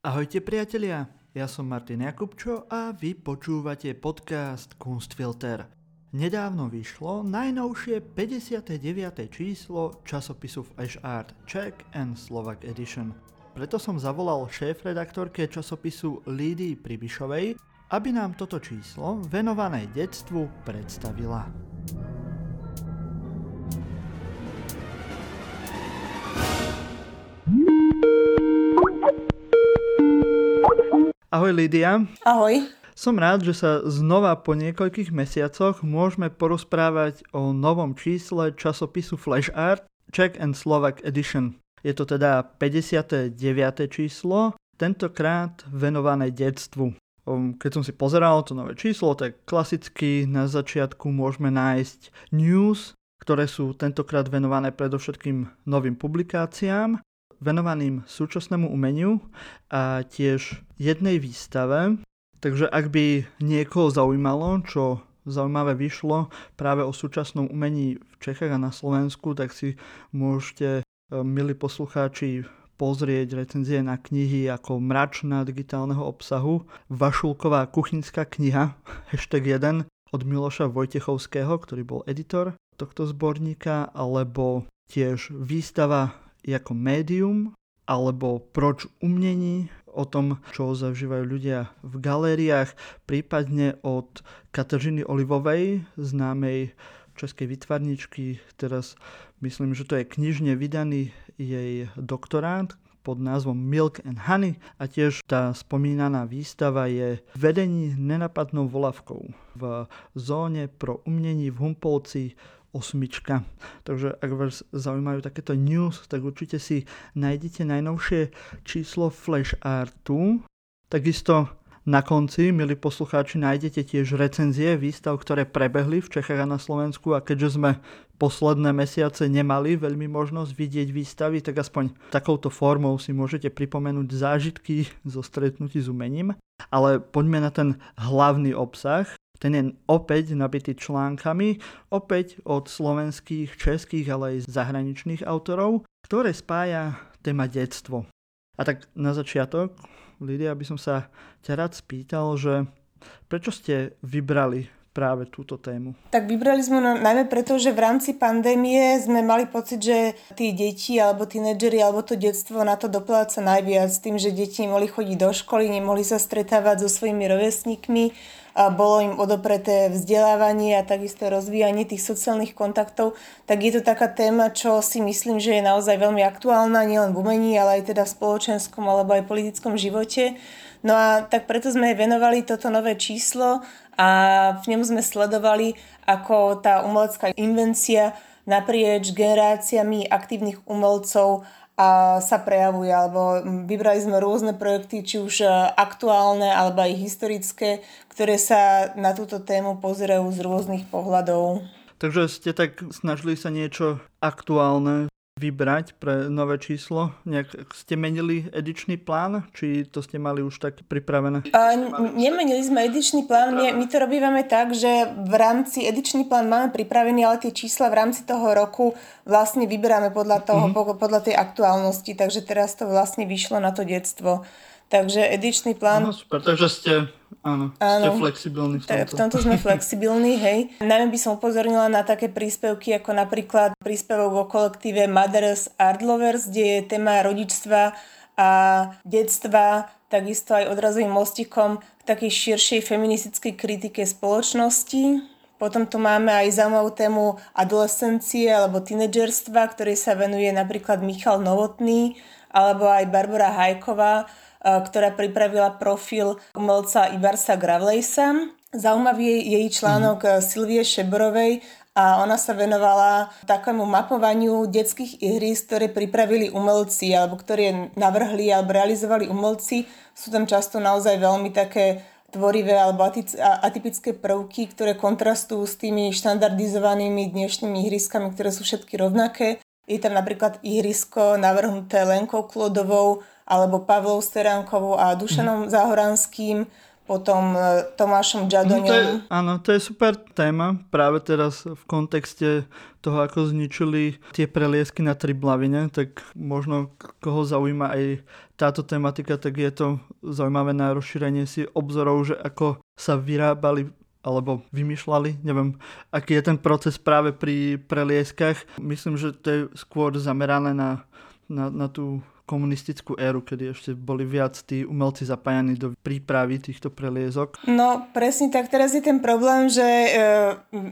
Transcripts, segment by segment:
Ahojte priatelia, ja som Martin Jakubčo a vy počúvate podcast Kunstfilter. Nedávno vyšlo najnovšie 59. číslo časopisu Flash Art Czech and Slovak Edition. Preto som zavolal šéf-redaktorke časopisu Lídii Pribišovej, aby nám toto číslo venované detstvu predstavila. Ahoj Lídia. Ahoj. Som rád, že sa znova po niekoľkých mesiacoch môžeme porozprávať o novom čísle časopisu Flash Art Czech and Slovak Edition. Je to teda 59. číslo, tentokrát venované detstvu. Keď som si pozeral to nové číslo, tak klasicky na začiatku môžeme nájsť news, ktoré sú tentokrát venované predovšetkým novým publikáciám venovaným súčasnému umeniu a tiež jednej výstave. Takže ak by niekoho zaujímalo, čo zaujímavé vyšlo práve o súčasnom umení v Čechách a na Slovensku, tak si môžete, e, milí poslucháči, pozrieť recenzie na knihy ako Mračná digitálneho obsahu, Vašulková kuchynská kniha, hashtag 1 od Miloša Vojtechovského, ktorý bol editor tohto zborníka, alebo tiež výstava ako médium, alebo proč umnení, o tom, čo zažívajú ľudia v galériách, prípadne od Kateřiny Olivovej, známej českej vytvarničky. Teraz myslím, že to je knižne vydaný jej doktorát pod názvom Milk and Honey a tiež tá spomínaná výstava je Vedení nenapadnou volavkou v zóne pro umnení v Humpolci osmička. Takže ak vás zaujímajú takéto news, tak určite si nájdete najnovšie číslo Flash Artu. Takisto na konci, milí poslucháči, nájdete tiež recenzie výstav, ktoré prebehli v Čechách a na Slovensku a keďže sme posledné mesiace nemali veľmi možnosť vidieť výstavy, tak aspoň takouto formou si môžete pripomenúť zážitky zo stretnutí s umením. Ale poďme na ten hlavný obsah. Ten je opäť nabitý článkami, opäť od slovenských, českých, ale aj zahraničných autorov, ktoré spája téma detstvo. A tak na začiatok, Lidia, aby som sa ťa rád spýtal, že prečo ste vybrali práve túto tému? Tak vybrali sme no, najmä preto, že v rámci pandémie sme mali pocit, že tí deti alebo tínedžeri alebo to detstvo na to dopláca najviac tým, že deti nemohli chodiť do školy, nemohli sa stretávať so svojimi rovesníkmi a bolo im odopreté vzdelávanie a takisto rozvíjanie tých sociálnych kontaktov, tak je to taká téma, čo si myslím, že je naozaj veľmi aktuálna, nielen v umení, ale aj teda v spoločenskom alebo aj politickom živote. No a tak preto sme venovali toto nové číslo a v ňom sme sledovali, ako tá umelecká invencia naprieč generáciami aktívnych umelcov a sa prejavuje, alebo vybrali sme rôzne projekty, či už e, aktuálne, alebo aj historické, ktoré sa na túto tému pozerajú z rôznych pohľadov. Takže ste tak snažili sa niečo aktuálne vybrať pre nové číslo? Nejak ste menili edičný plán? Či to ste mali už tak pripravené? A, nemenili sme edičný plán. My, my to robíme tak, že v rámci edičný plán máme pripravený, ale tie čísla v rámci toho roku vlastne vyberáme podľa toho, mm-hmm. podľa tej aktuálnosti. Takže teraz to vlastne vyšlo na to detstvo. Takže edičný plán... Aha, super, takže ste, áno, áno, ste flexibilní v tomto. V tomto sme flexibilní, hej. Najmä by som upozornila na také príspevky, ako napríklad príspevok o kolektíve Mothers Art Lovers, kde je téma rodičstva a detstva, takisto aj odrazovým mostikom k takej širšej feministickej kritike spoločnosti. Potom tu máme aj zaujímavú tému adolescencie alebo tínedžerstva, ktoré sa venuje napríklad Michal Novotný alebo aj Barbara Hajková, ktorá pripravila profil umelca Ivarsa Gravlejsa. Zaujímavý je jej článok mm. Silvie Šeborovej a ona sa venovala takému mapovaniu detských ihrísk, ktoré pripravili umelci alebo ktoré navrhli alebo realizovali umelci. Sú tam často naozaj veľmi také tvorivé alebo atypické prvky, ktoré kontrastujú s tými štandardizovanými dnešnými ihriskami, ktoré sú všetky rovnaké. Je tam napríklad ihrisko navrhnuté Lenkou Klodovou, alebo Pavlou Steránkovou a Dušanom mm. Záhoranským. potom e, Tomášom Džadoňom. No to je, áno, to je super téma práve teraz v kontexte toho, ako zničili tie preliesky na Triblavine, tak možno koho zaujíma aj táto tematika, tak je to zaujímavé na rozšírenie si obzorov, že ako sa vyrábali alebo vymýšľali, neviem, aký je ten proces práve pri prelieskach. Myslím, že to je skôr zamerané na, na, na tú komunistickú éru, kedy ešte boli viac tí umelci zapájani do prípravy týchto preliezok? No presne tak, teraz je ten problém, že e,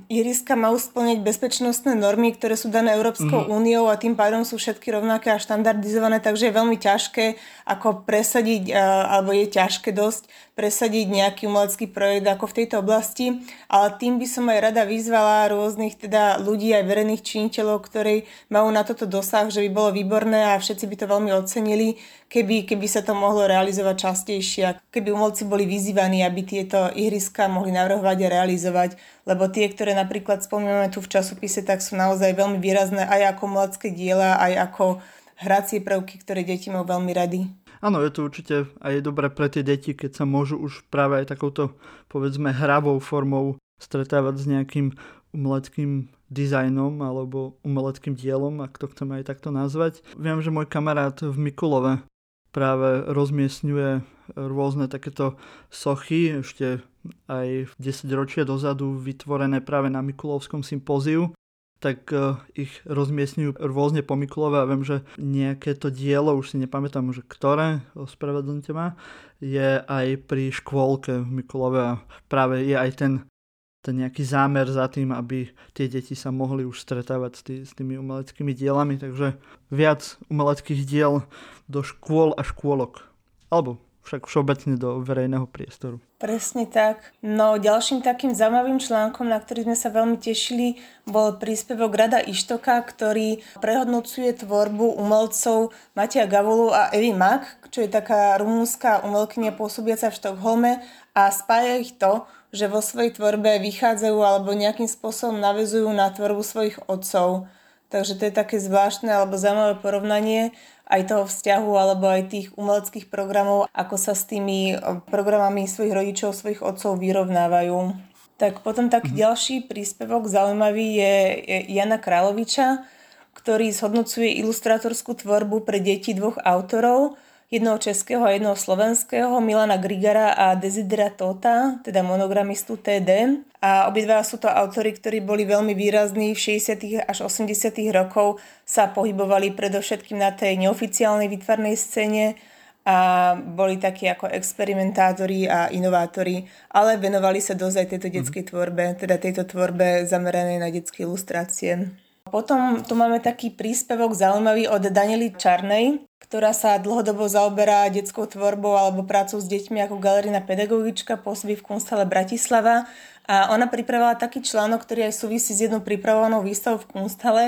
iriska má splniť bezpečnostné normy, ktoré sú dané Európskou mm-hmm. úniou a tým pádom sú všetky rovnaké a štandardizované, takže je veľmi ťažké ako presadiť, e, alebo je ťažké dosť presadiť nejaký umelecký projekt ako v tejto oblasti, ale tým by som aj rada vyzvala rôznych teda ľudí aj verejných činiteľov, ktorí majú na toto dosah, že by bolo výborné a všetci by to veľmi ocenili, keby, keby sa to mohlo realizovať častejšie keby umelci boli vyzývaní, aby tieto ihriska mohli navrhovať a realizovať, lebo tie, ktoré napríklad spomíname tu v časopise, tak sú naozaj veľmi výrazné aj ako umelecké diela, aj ako hracie prvky, ktoré deti majú veľmi rady. Áno, je to určite aj dobré pre tie deti, keď sa môžu už práve aj takouto, povedzme, hravou formou stretávať s nejakým umeleckým dizajnom alebo umeleckým dielom, ak to chceme aj takto nazvať. Viem, že môj kamarát v Mikulove práve rozmiestňuje rôzne takéto sochy, ešte aj 10 ročia dozadu vytvorené práve na Mikulovskom sympóziu tak uh, ich rozmiestňujú rôzne po Mikulove a viem, že nejaké to dielo, už si nepamätám, že ktoré, ospravedlňte ma, je aj pri škôlke v Mikulove. A práve je aj ten, ten nejaký zámer za tým, aby tie deti sa mohli už stretávať s, tý, s tými umeleckými dielami, takže viac umeleckých diel do škôl a škôlok. Alebo však všeobecne do verejného priestoru. Presne tak. No ďalším takým zaujímavým článkom, na ktorý sme sa veľmi tešili, bol príspevok Rada Ištoka, ktorý prehodnocuje tvorbu umelcov Matia Gavulu a Evy Mak, čo je taká rumúnska umelkynia pôsobiaca v Štokholme a spája ich to, že vo svojej tvorbe vychádzajú alebo nejakým spôsobom navezujú na tvorbu svojich otcov. Takže to je také zvláštne alebo zaujímavé porovnanie aj toho vzťahu alebo aj tých umeleckých programov, ako sa s tými eh, programami svojich rodičov, svojich otcov vyrovnávajú. Tak potom taký mm-hmm. ďalší príspevok zaujímavý je Jana Královiča, ktorý zhodnocuje ilustrátorskú tvorbu pre deti dvoch autorov, jednoho českého a jednoho slovenského, Milana Grigara a Desidera Tota, teda monogramistu TD. A obidva sú to autory, ktorí boli veľmi výrazní v 60. až 80. rokov, sa pohybovali predovšetkým na tej neoficiálnej výtvarnej scéne a boli takí ako experimentátori a inovátori, ale venovali sa dosť aj tejto detskej tvorbe, teda tejto tvorbe zameranej na detské ilustrácie. Potom tu máme taký príspevok zaujímavý od Daniely Čarnej, ktorá sa dlhodobo zaoberá detskou tvorbou alebo prácou s deťmi ako galerijná pedagogička, pôsobí v Kunstale Bratislava a ona pripravila taký článok, ktorý aj súvisí s jednou pripravovanou výstavou v Kunstale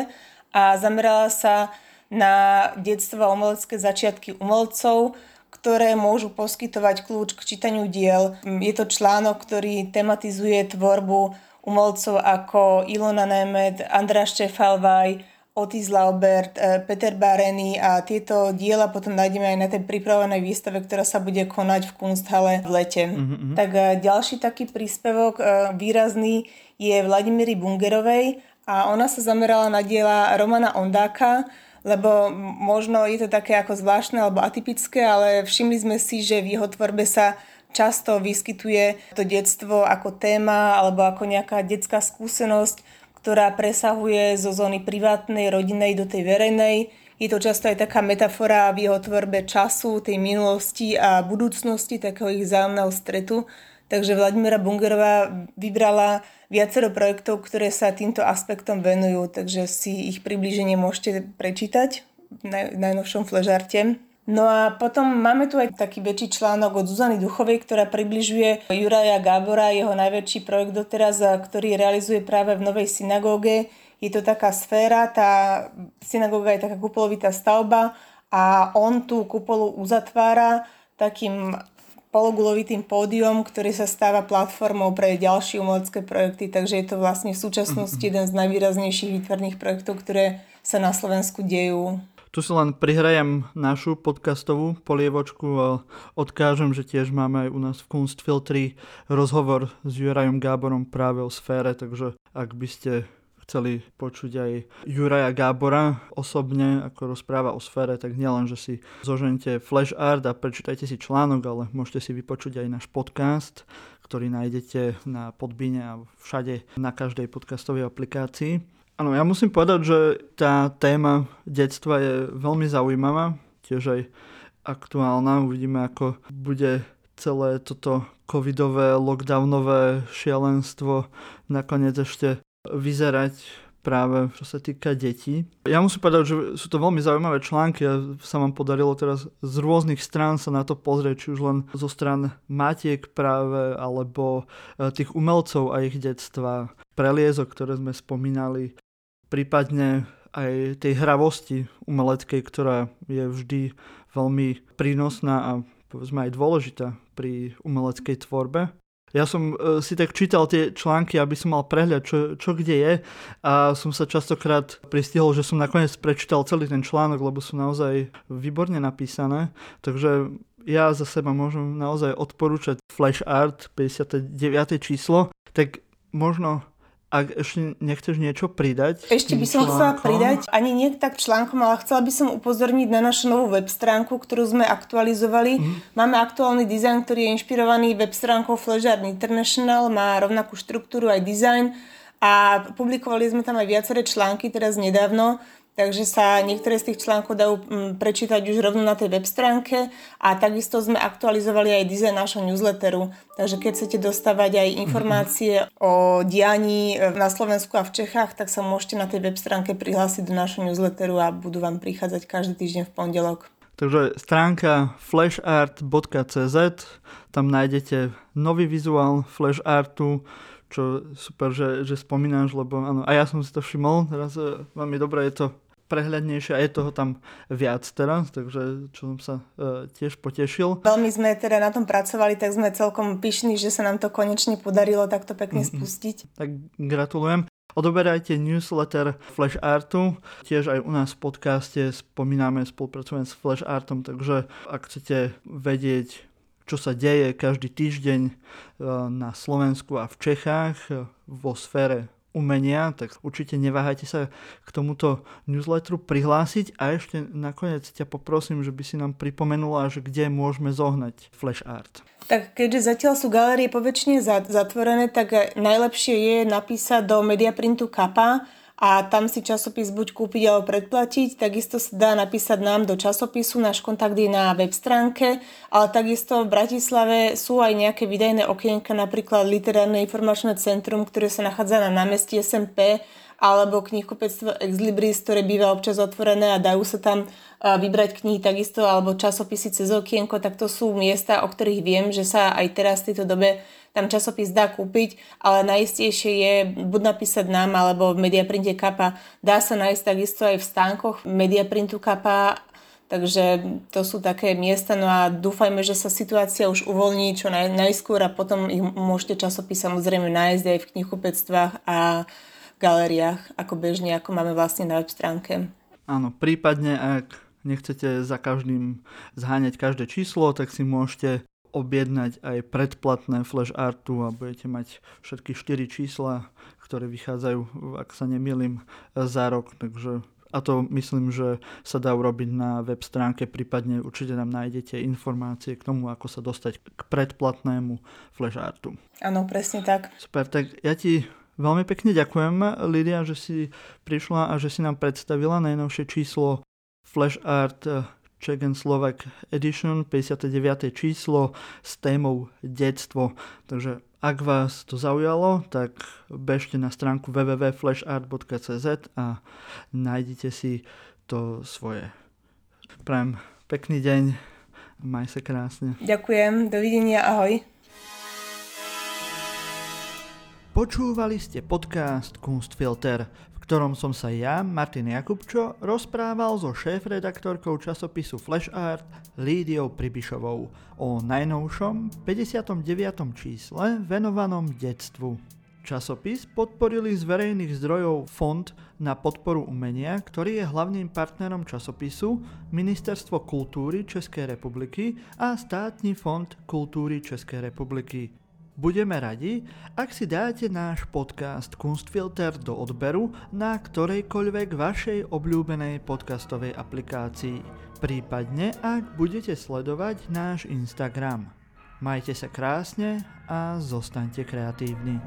a zamerala sa na detstvo a umelecké začiatky umelcov, ktoré môžu poskytovať kľúč k čítaniu diel. Je to článok, ktorý tematizuje tvorbu umelcov ako Ilona Nemet, Andrá Štefalvaj, Otis Laubert, eh, Peter Bareny a tieto diela potom nájdeme aj na tej pripravenej výstave, ktorá sa bude konať v Kunsthale v lete. Mm-hmm. Tak eh, ďalší taký príspevok eh, výrazný je Vladimíry Bungerovej a ona sa zamerala na diela Romana Ondáka, lebo možno je to také ako zvláštne alebo atypické, ale všimli sme si, že v jeho tvorbe sa často vyskytuje to detstvo ako téma alebo ako nejaká detská skúsenosť, ktorá presahuje zo zóny privátnej, rodinej do tej verejnej. Je to často aj taká metafora v jeho tvorbe času, tej minulosti a budúcnosti, takého ich vzájomného stretu. Takže Vladimíra Bungerová vybrala viacero projektov, ktoré sa týmto aspektom venujú, takže si ich približenie môžete prečítať v najnovšom fležarte. No a potom máme tu aj taký väčší článok od Zuzany Duchovej, ktorá približuje Juraja Gábora, jeho najväčší projekt doteraz, ktorý realizuje práve v Novej synagóge. Je to taká sféra, tá synagóga je taká kupolovitá stavba a on tú kupolu uzatvára takým pologulovitým pódium, ktorý sa stáva platformou pre ďalšie umelecké projekty, takže je to vlastne v súčasnosti jeden z najvýraznejších výtvarných projektov, ktoré sa na Slovensku dejú. Tu si len prihrajem našu podcastovú polievočku a odkážem, že tiež máme aj u nás v Kunstfiltri rozhovor s Jurajom Gáborom práve o sfére, takže ak by ste chceli počuť aj Juraja Gábora osobne, ako rozpráva o sfére, tak nielen, že si zožente flash art a prečítajte si článok, ale môžete si vypočuť aj náš podcast, ktorý nájdete na Podbine a všade na každej podcastovej aplikácii. Áno, ja musím povedať, že tá téma detstva je veľmi zaujímavá, tiež aj aktuálna. Uvidíme, ako bude celé toto covidové, lockdownové šialenstvo nakoniec ešte vyzerať práve čo sa týka detí. Ja musím povedať, že sú to veľmi zaujímavé články a sa vám podarilo teraz z rôznych strán sa na to pozrieť, či už len zo stran matiek práve, alebo e, tých umelcov a ich detstva, preliezok, ktoré sme spomínali, prípadne aj tej hravosti umeleckej, ktorá je vždy veľmi prínosná a povedzme aj dôležitá pri umeleckej tvorbe. Ja som uh, si tak čítal tie články, aby som mal prehľad, čo, čo kde je a som sa častokrát pristihol, že som nakoniec prečítal celý ten článok, lebo sú naozaj výborne napísané. Takže ja za seba môžem naozaj odporúčať Flash Art 59. číslo, tak možno ak ešte nechceš niečo pridať? Ešte by som článkom. chcela pridať, ani nie tak článkom, ale chcela by som upozorniť na našu novú web stránku, ktorú sme aktualizovali. Mm-hmm. Máme aktuálny dizajn, ktorý je inšpirovaný web stránkou Art International, má rovnakú štruktúru aj dizajn a publikovali sme tam aj viaceré články teraz nedávno takže sa niektoré z tých článkov dajú mm, prečítať už rovno na tej web stránke a takisto sme aktualizovali aj dizajn nášho newsletteru. Takže keď chcete dostávať aj informácie o dianí e, na Slovensku a v Čechách, tak sa môžete na tej web stránke prihlásiť do nášho newsletteru a budú vám prichádzať každý týždeň v pondelok. Takže stránka flashart.cz, tam nájdete nový vizuál flashartu, čo super, že, že spomínaš, lebo áno, a ja som si to všimol, teraz e, veľmi dobré je to prehľadnejšie a je toho tam viac teraz, takže čo som sa uh, tiež potešil. Veľmi sme teda na tom pracovali, tak sme celkom pyšní, že sa nám to konečne podarilo takto pekne mm-hmm. spustiť. Tak gratulujem. Odoberajte newsletter Flash Artu. Tiež aj u nás v podcaste spomíname, spolupracujeme s Flash Artom, takže ak chcete vedieť, čo sa deje každý týždeň e, na Slovensku a v Čechách e, vo sfére umenia, tak určite neváhajte sa k tomuto newsletteru prihlásiť a ešte nakoniec ťa poprosím, že by si nám pripomenula, že kde môžeme zohnať flash art. Tak keďže zatiaľ sú galérie poväčšine zatvorené, tak najlepšie je napísať do Mediaprintu Kappa, a tam si časopis buď kúpiť alebo predplatiť. Takisto sa dá napísať nám do časopisu, náš kontakt je na web stránke, ale takisto v Bratislave sú aj nejaké vydajné okienka, napríklad Literárne informačné centrum, ktoré sa nachádza na námestí SMP alebo knihkupectvo Ex Libris, ktoré býva občas otvorené a dajú sa tam vybrať knihy takisto, alebo časopisy cez okienko, tak to sú miesta, o ktorých viem, že sa aj teraz v tejto dobe tam časopis dá kúpiť, ale najistejšie je buď napísať nám, alebo v Mediaprinte Kappa. Dá sa nájsť takisto aj v stánkoch Mediaprintu Kappa, Takže to sú také miesta, no a dúfajme, že sa situácia už uvoľní čo naj, najskôr a potom ich môžete časopis samozrejme nájsť aj v knihkupectvách a galériách, ako bežne, ako máme vlastne na web stránke. Áno, prípadne ak nechcete za každým zháňať každé číslo, tak si môžete objednať aj predplatné flash artu a budete mať všetky 4 čísla, ktoré vychádzajú, ak sa nemýlim, za rok. Takže a to myslím, že sa dá urobiť na web stránke, prípadne určite tam nájdete informácie k tomu, ako sa dostať k predplatnému flash artu. Áno, presne tak. Super, tak ja ti veľmi pekne ďakujem, Lidia, že si prišla a že si nám predstavila najnovšie číslo Flash Art Czech and Slovak Edition, 59. číslo s témou detstvo. Takže ak vás to zaujalo, tak bežte na stránku www.flashart.cz a nájdete si to svoje. Prajem pekný deň, maj sa krásne. Ďakujem, dovidenia, ahoj. Počúvali ste podcast Kunstfilter ktorom som sa ja, Martin Jakubčo, rozprával so šéf-redaktorkou časopisu Flash Art Lídiou Pribišovou o najnovšom 59. čísle venovanom detstvu. Časopis podporili z verejných zdrojov Fond na podporu umenia, ktorý je hlavným partnerom časopisu Ministerstvo kultúry Českej republiky a Státny fond kultúry Českej republiky. Budeme radi, ak si dáte náš podcast Kunstfilter do odberu na ktorejkoľvek vašej obľúbenej podcastovej aplikácii, prípadne ak budete sledovať náš Instagram. Majte sa krásne a zostaňte kreatívni.